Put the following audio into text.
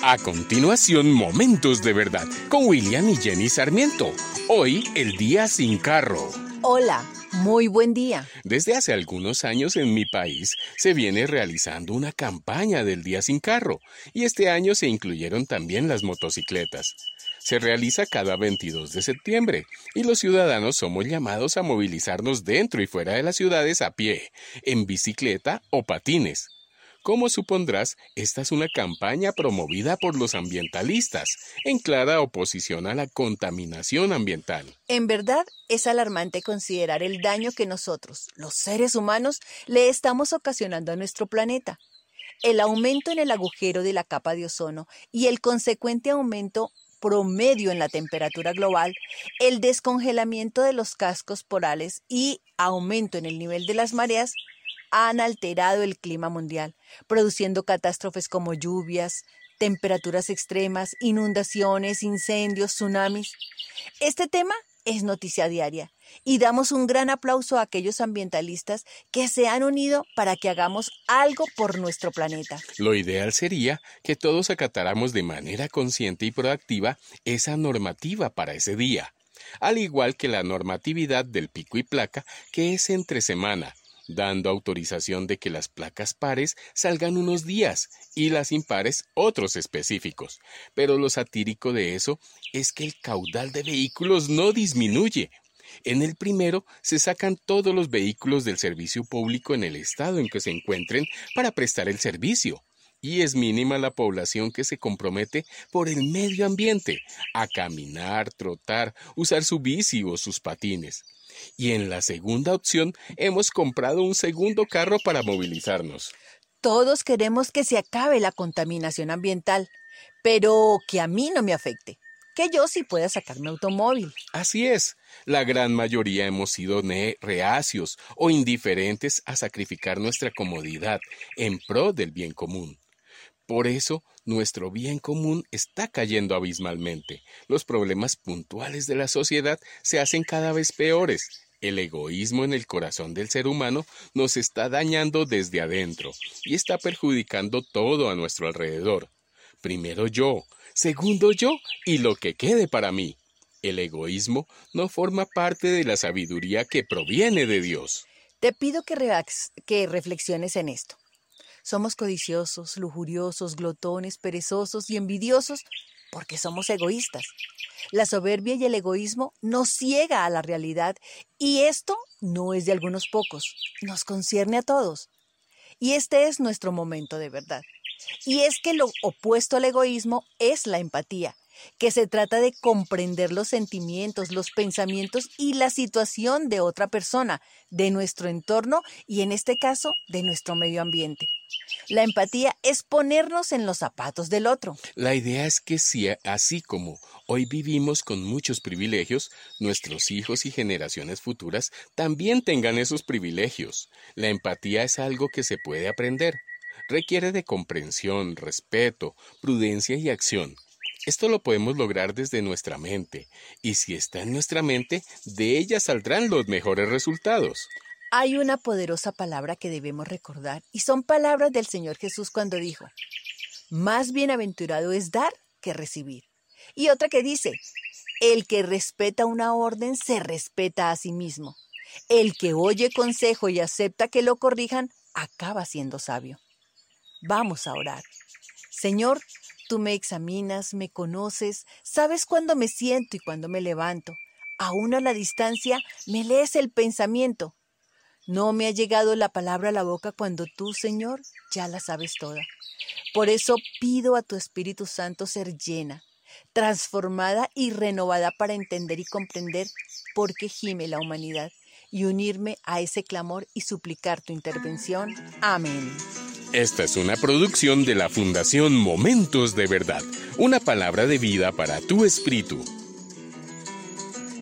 A continuación, Momentos de Verdad con William y Jenny Sarmiento. Hoy, el día sin carro. Hola, muy buen día. Desde hace algunos años en mi país se viene realizando una campaña del día sin carro y este año se incluyeron también las motocicletas. Se realiza cada 22 de septiembre y los ciudadanos somos llamados a movilizarnos dentro y fuera de las ciudades a pie, en bicicleta o patines. Como supondrás, esta es una campaña promovida por los ambientalistas, en clara oposición a la contaminación ambiental. En verdad, es alarmante considerar el daño que nosotros, los seres humanos, le estamos ocasionando a nuestro planeta. El aumento en el agujero de la capa de ozono y el consecuente aumento promedio en la temperatura global, el descongelamiento de los cascos porales y aumento en el nivel de las mareas han alterado el clima mundial, produciendo catástrofes como lluvias, temperaturas extremas, inundaciones, incendios, tsunamis. Este tema es noticia diaria y damos un gran aplauso a aquellos ambientalistas que se han unido para que hagamos algo por nuestro planeta. Lo ideal sería que todos acatáramos de manera consciente y proactiva esa normativa para ese día, al igual que la normatividad del pico y placa que es entre semana, dando autorización de que las placas pares salgan unos días y las impares otros específicos. Pero lo satírico de eso es que el caudal de vehículos no disminuye. En el primero se sacan todos los vehículos del servicio público en el estado en que se encuentren para prestar el servicio y es mínima la población que se compromete por el medio ambiente a caminar, trotar, usar su bici o sus patines. Y en la segunda opción hemos comprado un segundo carro para movilizarnos. Todos queremos que se acabe la contaminación ambiental, pero que a mí no me afecte, que yo sí pueda sacar mi automóvil. Así es, la gran mayoría hemos sido reacios o indiferentes a sacrificar nuestra comodidad en pro del bien común. Por eso, nuestro bien común está cayendo abismalmente. Los problemas puntuales de la sociedad se hacen cada vez peores. El egoísmo en el corazón del ser humano nos está dañando desde adentro y está perjudicando todo a nuestro alrededor. Primero yo, segundo yo y lo que quede para mí. El egoísmo no forma parte de la sabiduría que proviene de Dios. Te pido que, que reflexiones en esto. Somos codiciosos, lujuriosos, glotones, perezosos y envidiosos porque somos egoístas. La soberbia y el egoísmo nos ciega a la realidad y esto no es de algunos pocos, nos concierne a todos. Y este es nuestro momento de verdad. Y es que lo opuesto al egoísmo es la empatía, que se trata de comprender los sentimientos, los pensamientos y la situación de otra persona, de nuestro entorno y en este caso de nuestro medio ambiente. La empatía es ponernos en los zapatos del otro. La idea es que si así como hoy vivimos con muchos privilegios, nuestros hijos y generaciones futuras también tengan esos privilegios. La empatía es algo que se puede aprender. Requiere de comprensión, respeto, prudencia y acción. Esto lo podemos lograr desde nuestra mente, y si está en nuestra mente, de ella saldrán los mejores resultados. Hay una poderosa palabra que debemos recordar, y son palabras del Señor Jesús cuando dijo, más bienaventurado es dar que recibir. Y otra que dice, el que respeta una orden se respeta a sí mismo. El que oye consejo y acepta que lo corrijan, acaba siendo sabio. Vamos a orar. Señor, Tú me examinas, me conoces, sabes cuándo me siento y cuándo me levanto. Aún a la distancia me lees el pensamiento. No me ha llegado la palabra a la boca cuando tú, Señor, ya la sabes toda. Por eso pido a tu Espíritu Santo ser llena, transformada y renovada para entender y comprender por qué gime la humanidad y unirme a ese clamor y suplicar tu intervención. Amén. Esta es una producción de la Fundación Momentos de Verdad, una palabra de vida para tu espíritu.